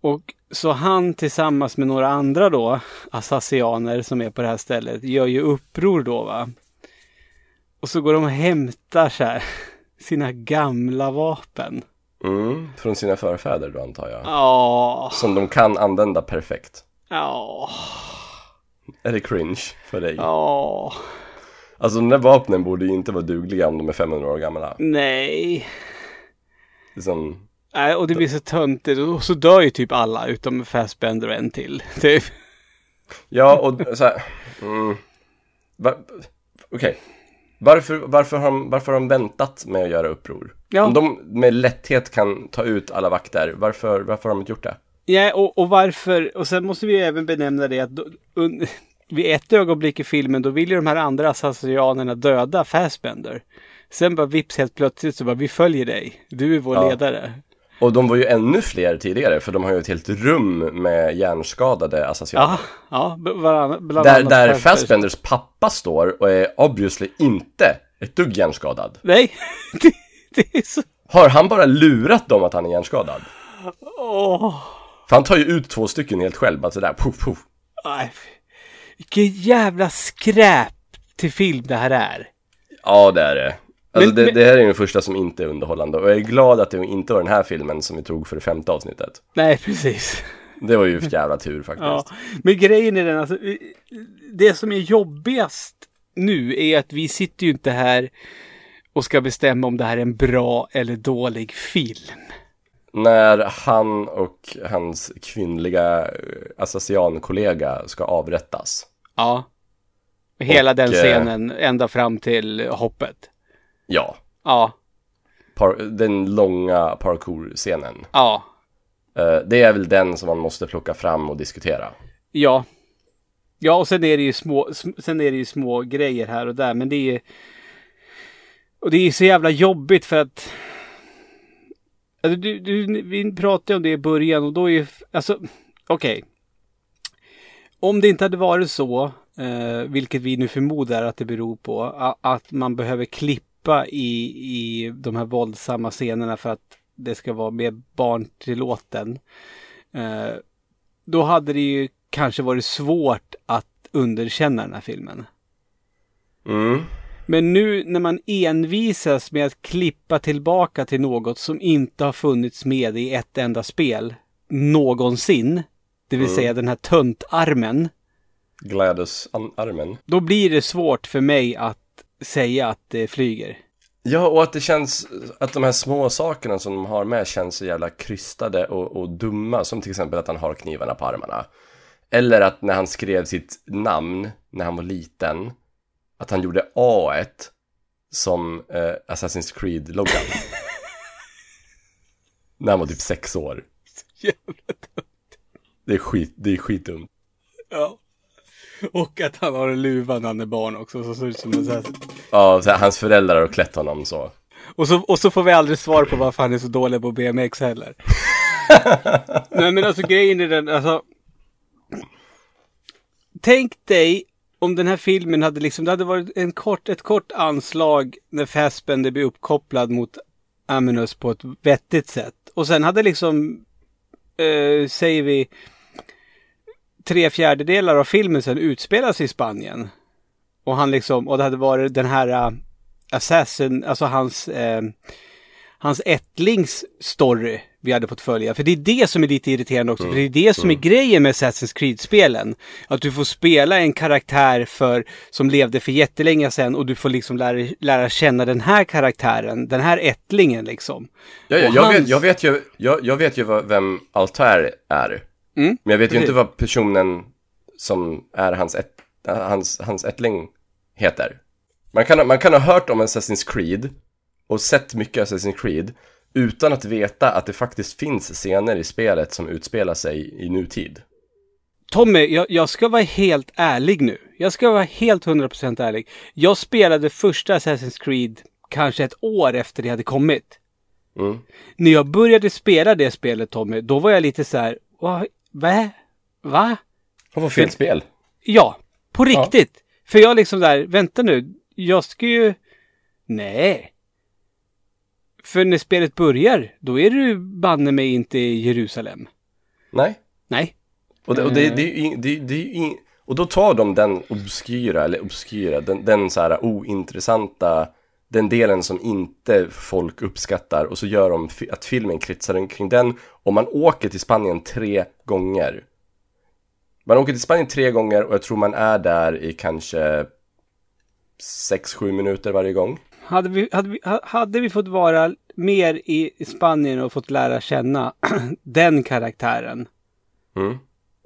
Och så han tillsammans med några andra då, assasianer som är på det här stället, gör ju uppror då va. Och så går de och hämtar så här sina gamla vapen. Mm. Från sina förfäder då antar jag. Ja. Som de kan använda perfekt. Ja. Är det cringe för dig? Ja. Alltså de där vapnen borde ju inte vara dugliga om de är 500 år gamla. Nej. Liksom, Nej, och det blir så töntigt. Och så dör ju typ alla utom Fassbender och en till. [laughs] Typ. ja, och så här, mm, Okej. Varför, varför, har de, varför har de väntat med att göra uppror? Ja. Om de med lätthet kan ta ut alla vakter, varför, varför har de inte gjort det? Ja, och, och varför? Och sen måste vi även benämna det att då, un, [laughs] vid ett ögonblick i filmen då vill ju de här andra assassinanerna döda Fassbender. Sen bara vips helt plötsligt så bara vi följer dig. Du är vår Ja. ledare. Och de var ju ännu fler tidigare, för de har ju ett helt rum med hjärnskadade assassiner. Ja, ja bland Där, annat där Fassbender. Fassbenders pappa står och är obviously inte ett dugg hjärnskadad. Nej, [laughs] det, det är så... Har han bara lurat dem att han är hjärnskadad? Åh. För han tar ju ut två stycken helt själv, bara sådär, puff, puff. Nej, vilken jävla skräp till film det här är. Ja, det är det. Alltså Men- det, men- det här är den första som inte är underhållande och jag är glad att det inte var den här filmen som vi tog för det femte avsnittet. Nej, precis. Det var ju för jävla tur [laughs] faktiskt. Ja, men grejen är den alltså, det som är jobbigast nu är att vi sitter ju inte här och ska bestämma om det här är en bra eller dålig film. När han och hans kvinnliga eh, assasiankollega ska avrättas. Ja. Hela Och, den eh, scenen ända fram till hoppet. Ja, Ja, par, den långa parkour-scenen. ja, Eh, det är väl den som man måste plocka fram och diskutera. ja. Ja, och sen är det ju små, sm- sen är det ju små grejer här och där, men det är och det är så jävla jobbigt för att alltså, du, du, vi pratade om det i början och då är ju, alltså, okej. Om det inte hade varit så, eh, vilket vi nu förmodar att det beror på, a- att man behöver klippa i, i de här våldsamma scenerna för att det ska vara mer barntillåten. Eh, då hade det ju kanske varit svårt att underkänna den här filmen. Mm. Men nu när man envisas med att klippa tillbaka till något som inte har funnits med i ett enda spel någonsin, det vill Mm. säga den här töntarmen, Gladys-armen. då blir det svårt för mig att säga att det flyger. Ja, och att det känns, att de här små sakerna som de har med känns så jävla krystade och, och dumma, som till exempel att han har knivarna på armarna. Eller att när han skrev sitt namn när han var liten, att han gjorde A som eh, Assassin's Creed-loggan. [laughs] när han var typ sex år. Det är skit, det är skitdumt. Ja. [laughs] Och att han har en luva när han är barn också, så ser ut som en så här. Ja, så här, hans föräldrar har klätt honom så. Och så, och så får vi aldrig svar på varför han är så dålig på BMX heller. [laughs] Nej men alltså grejen är den, alltså. Tänk dig om den här filmen hade liksom, det hade varit en kort, ett kort anslag när Fassbender blir uppkopplad mot Aminus på ett vettigt sätt. Och sen hade liksom, eh, säger vi, tre fjärdedelar av filmen sen utspelas i Spanien. Och han liksom, och det hade varit den här uh, Assassin, alltså hans, eh, hans ättlings story vi hade fått följa. För det är det som är lite irriterande också. För det är det som är grejen med Assassin's Creed-spelen. Att du får spela en karaktär för, som levde för jättelänge sedan och du får liksom lära, lära känna den här karaktären, den här ättlingen liksom. Ja, ja jag, hans- vet, jag vet ju, jag, jag vet ju vem Altair är. Mm, Men jag vet ju inte vad personen som är hans, ett, hans, hans ättling heter. Man kan, man kan ha hört om Assassin's Creed och sett mycket Assassin's Creed utan att veta att det faktiskt finns scener i spelet som utspelar sig i nutid. Tommy, jag, jag ska vara helt ärlig nu. Jag ska vara helt 100% ärlig. Jag spelade första Assassin's Creed kanske ett år efter det hade kommit. Mm. När jag började spela det spelet Tommy, då var jag lite så här, va? Va? Vad var fel spel? Ja, på Ja. riktigt. För jag liksom där, vänta nu, jag ska ju... Nej. För när spelet börjar, då är du banne mig inte i Jerusalem. Nej. Nej. Och det, och det, det, är ju ing- det, det och då tar de den obskyra, eller obskyra, den, den så här ointressanta, den delen som inte folk uppskattar och så gör de att filmen kretsar kring den och man åker till Spanien tre gånger. Man åker till Spanien tre gånger och jag tror man är där i kanske 6-7 minuter varje gång. Hade vi, hade, vi, ha- hade vi fått vara mer i i Spanien och fått lära känna [clears throat] den karaktären. Mm.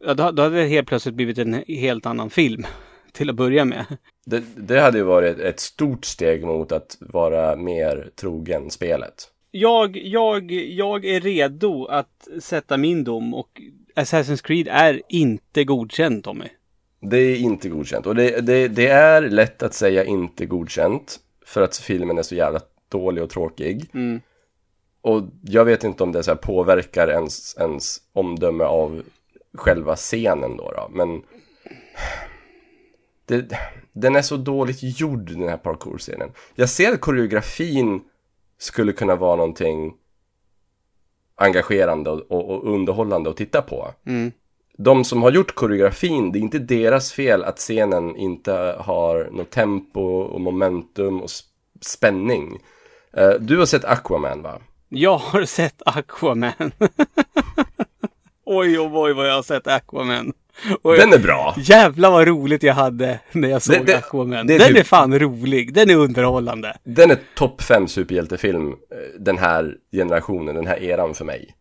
Ja, då, då hade det helt plötsligt blivit en helt annan film. Till att börja med. Det, det hade ju varit ett stort steg mot att vara mer trogen spelet. Jag, jag, jag är redo att sätta min dom och Assassin's Creed är inte godkänd Tommy. Det är inte godkänt. Och det, det, det är lätt att säga inte godkänt. För att filmen är så jävla dålig och tråkig. Mm. Och jag vet inte om det så påverkar ens, ens omdöme av själva scenen då. då. Men det, den är så dåligt gjord den här parkour-scenen. Jag ser att koreografin skulle kunna vara någonting engagerande och, och, och underhållande att titta på. Mm. De som har gjort koreografin, det är inte deras fel att scenen inte har något tempo och momentum och sp- spänning. Eh, du har sett Aquaman va? Jag har sett Aquaman. [laughs] oj, oj, oj vad jag har sett Aquaman. Och Den är bra. Jävlar vad roligt jag hade när jag såg det är Den typ- är fan rolig. Den är underhållande. Den är topp 5 superhjältefilm eh, den här generationen, den här eran för mig.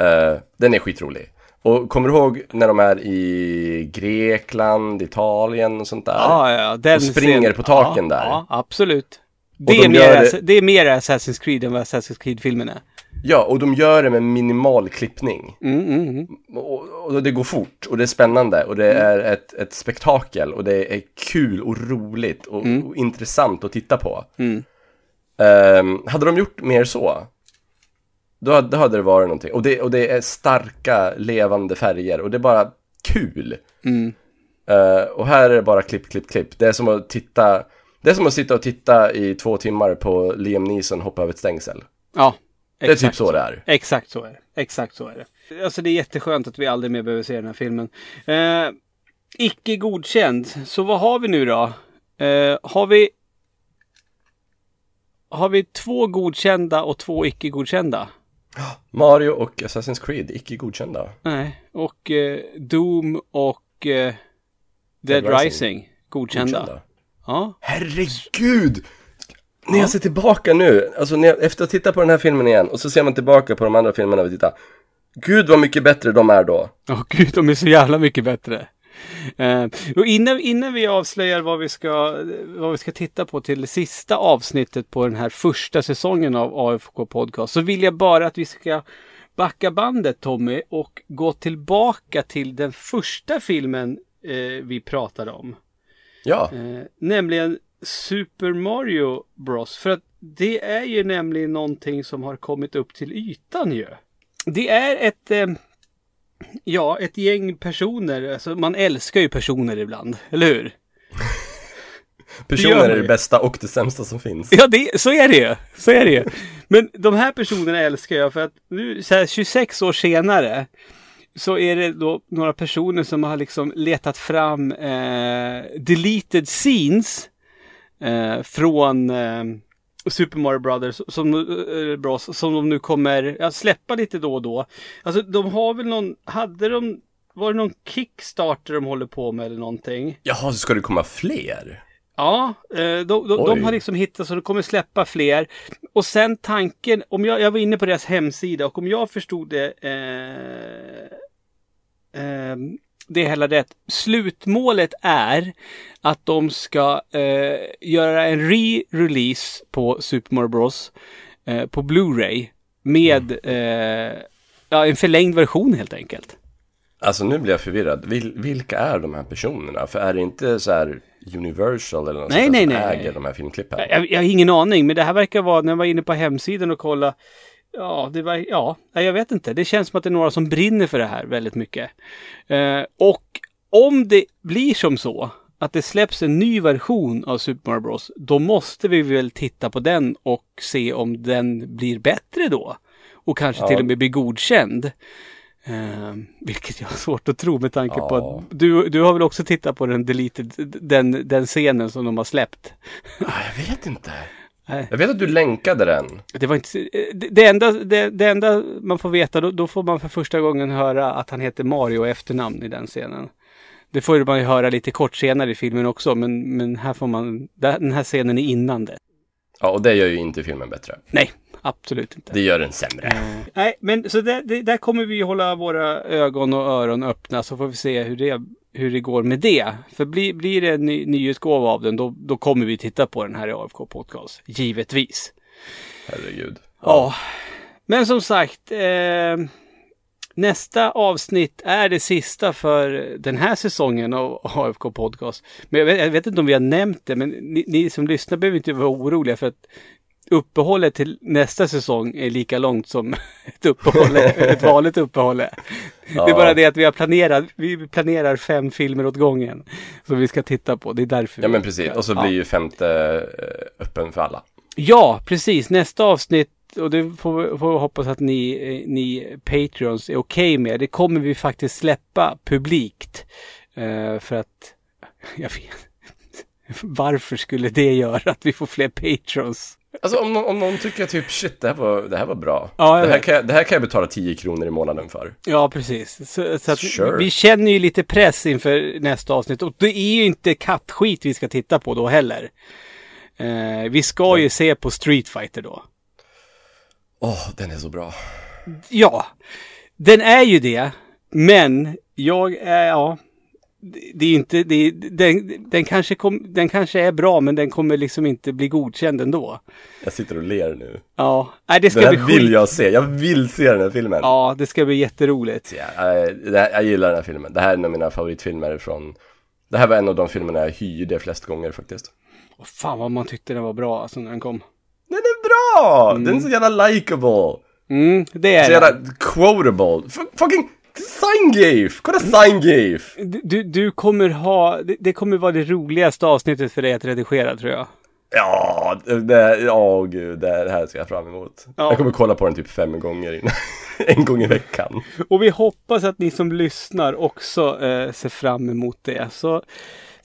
Eh, den är skitrolig. Och kommer du ihåg när de är i Grekland, Italien och sånt där? Ja, ja. Den och springer scen- på taken ja, där. Ja, absolut. Det är, de mer, det- det är mer Assassin's Creed än vad Assassin's Creed-filmen är. Ja, och de gör det med minimal klippning. Mm, mm, mm. Och, och det går fort och det är spännande och det är ett, ett spektakel och det är kul och roligt och, Mm. och intressant att titta på. Mm. Ehm, hade de gjort mer så, då, hade- då hade det varit någonting. Och det, och det är starka, levande färger och det är bara kul. Mm. Eh, och här är det bara klipp, klipp, klipp. Det är som att titta, det är som att sitta och titta i två timmar på Liam Neeson hoppa över ett stängsel. Ja. Det är typ så det är. Exakt så är det. Exakt så är det. Alltså det är jätteskönt att vi aldrig mer behöver se den här filmen. Eh, icke godkänd. Så vad har vi nu då? Eh, har vi har vi två godkända och två icke godkända? Mario och Assassin's Creed, icke godkända. Nej. Och eh, Doom och eh, Dead, Rising. Rising. Godkända. Godkända. Ja. Herregud! När jag ser tillbaka nu, alltså jag, efter att titta på den här filmen igen och så ser man tillbaka på de andra filmerna vi tittar. Gud vad mycket bättre de är då. Åh [laughs] gud, de är så jävla mycket bättre. Eh, och innan, innan vi avslöjar vad vi, ska, vad vi ska titta på till det sista avsnittet på den här första säsongen av AFK Podcast så vill jag bara att vi ska backa bandet Tommy och gå tillbaka till den första filmen eh, vi pratade om. Ja. Eh, nämligen Super Mario Bros. För att det är ju nämligen någonting som har kommit upp till ytan ju. Det är ett, eh, ja, ett gäng personer. Alltså man älskar ju personer ibland, eller hur? [laughs] Personer man är det bästa och det sämsta som finns. Ja, det, så är det ju. Så är det ju. Men de här personerna älskar jag för att nu så här, 26 år senare så är det då några personer som har liksom letat fram eh, deleted scenes eh, från eh, Super Mario Brothers som, eh, Bros, som de nu kommer ja, släppa lite då och då. Alltså de har väl någon, hade de, var det någon Kickstarter de håller på med eller någonting? Jaha, så ska det komma fler? Ja, eh, de, de, de har liksom hittat så de kommer släppa fler. Och sen tanken, om jag, jag var inne på deras hemsida och om jag förstod det eh, eh, det hela rätt. Slutmålet är att de ska eh, göra en re-release på Super Mario Bros. Eh, på Blu-ray med eh, ja, en förlängd version helt enkelt. Alltså nu blir jag förvirrad. Vil, vilka är de här personerna? För är det inte så här Universal eller något Nej, sånt nej, som nej. äger de här filmklippen? Jag, jag har ingen aning, men det här verkar vara, när jag var inne på hemsidan och kolla Ja, det var, ja, jag vet inte. Det känns som att det är några som brinner för det här väldigt mycket. Eh, och om det blir som så att det släpps en ny version av Super Mario Bros. Då måste vi väl titta på den och se om den blir bättre då. Och kanske Ja. till och med blir godkänd. Eh, vilket jag har svårt att tro med tanke på Ja. att du, du har väl också tittat på den deleted, den, den scenen som de har släppt. Jag vet inte. Nej. Jag vet att du länkade den. Det var inte, det, det, enda, det, det enda man får veta, då, då får man för första gången höra att han heter Mario efternamn i den scenen. Det får man ju höra lite kort senare i filmen också, men, men här får man, den här scenen är innan det. Ja, och det gör ju inte filmen bättre. Nej, absolut inte. Det gör den sämre. Nej, men så det, där kommer vi hålla våra ögon och öron öppna så får vi se hur det, hur det går med det. För blir, blir det en ny, nyutgåva av den då, då kommer vi titta på den här i AFK Podcast. Givetvis. Herregud. Ja. Men som sagt. Eh, nästa avsnitt är det sista för den här säsongen av AFK Podcast. Men jag vet, jag vet inte om vi har nämnt det. Men ni, ni som lyssnar behöver inte vara oroliga för att uppehållet till nästa säsong är lika långt som [laughs] ett uppehåll, ett [laughs] vanligt uppehåll är. Det är Ja. bara det att vi har planerat, vi planerar fem filmer åt gången som vi ska titta på. Det är därför. Ja men precis, och så Ja. blir ju femte eh, öppen för alla. Ja, precis. Nästa avsnitt och det får, får vi hoppas att ni, eh, ni Patreons är okej med. Det kommer vi faktiskt släppa publikt. Eh, för att, [laughs] jag vet Varför skulle det göra att vi får fler Patrons? Alltså om, någon- om någon tycker typ shit, det här var, det här var bra. Ja, det, här kan jag, det här kan jag betala 10 kronor i månaden för. Ja, precis. Så, så Sure. vi känner ju lite press inför nästa avsnitt. Och det är ju inte kattskit vi ska titta på då heller. Eh, vi ska ju se på Street Fighter då. Åh, den är så bra. Ja, den är ju det. Men jag är, ja. Det- är inte, det är, den, den, kanske kom, den kanske är bra men den kommer liksom inte bli godkänd ändå. Jag sitter och ler nu. Ja, nej, det ska den bli här vill skit. jag se, jag vill se den här filmen. Ja, det ska bli jätteroligt. Ja, här, jag gillar den här filmen. Det här är en av mina favoritfilmer från... Det här var en av de filmerna jag hyrde flest gånger faktiskt. Och fan vad man tyckte den var bra alltså när den kom. Den är bra! Den är så jävla likable. Mm, det är Så jävla quotable. F- fucking Sign-GIF! Kolla Sign-GIF! Du, du, kommer ha, det, det kommer vara det roligaste avsnittet för dig att redigera tror jag. Ja, det, ja gud, det här ser jag fram emot. Ja. Jag kommer kolla på den typ fem gånger innan. [laughs] en gång i veckan. Och vi hoppas att ni som lyssnar också eh, ser fram emot det. Så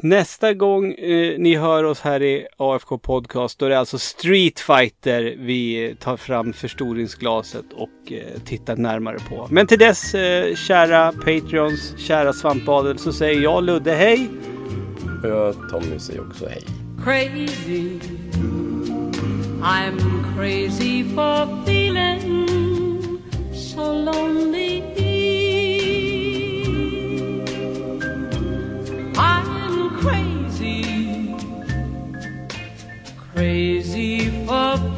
nästa gång eh, ni hör oss här i AFK Podcast då är det alltså Street Fighter vi tar fram förstoringsglaset och eh, tittar närmare på. Men till dess, eh, kära Patreons, kära Svampadel, så säger jag Ludde hej! Och jag, Tommy säger också hej. crazy. I'm crazy for feeling so lonely crazy for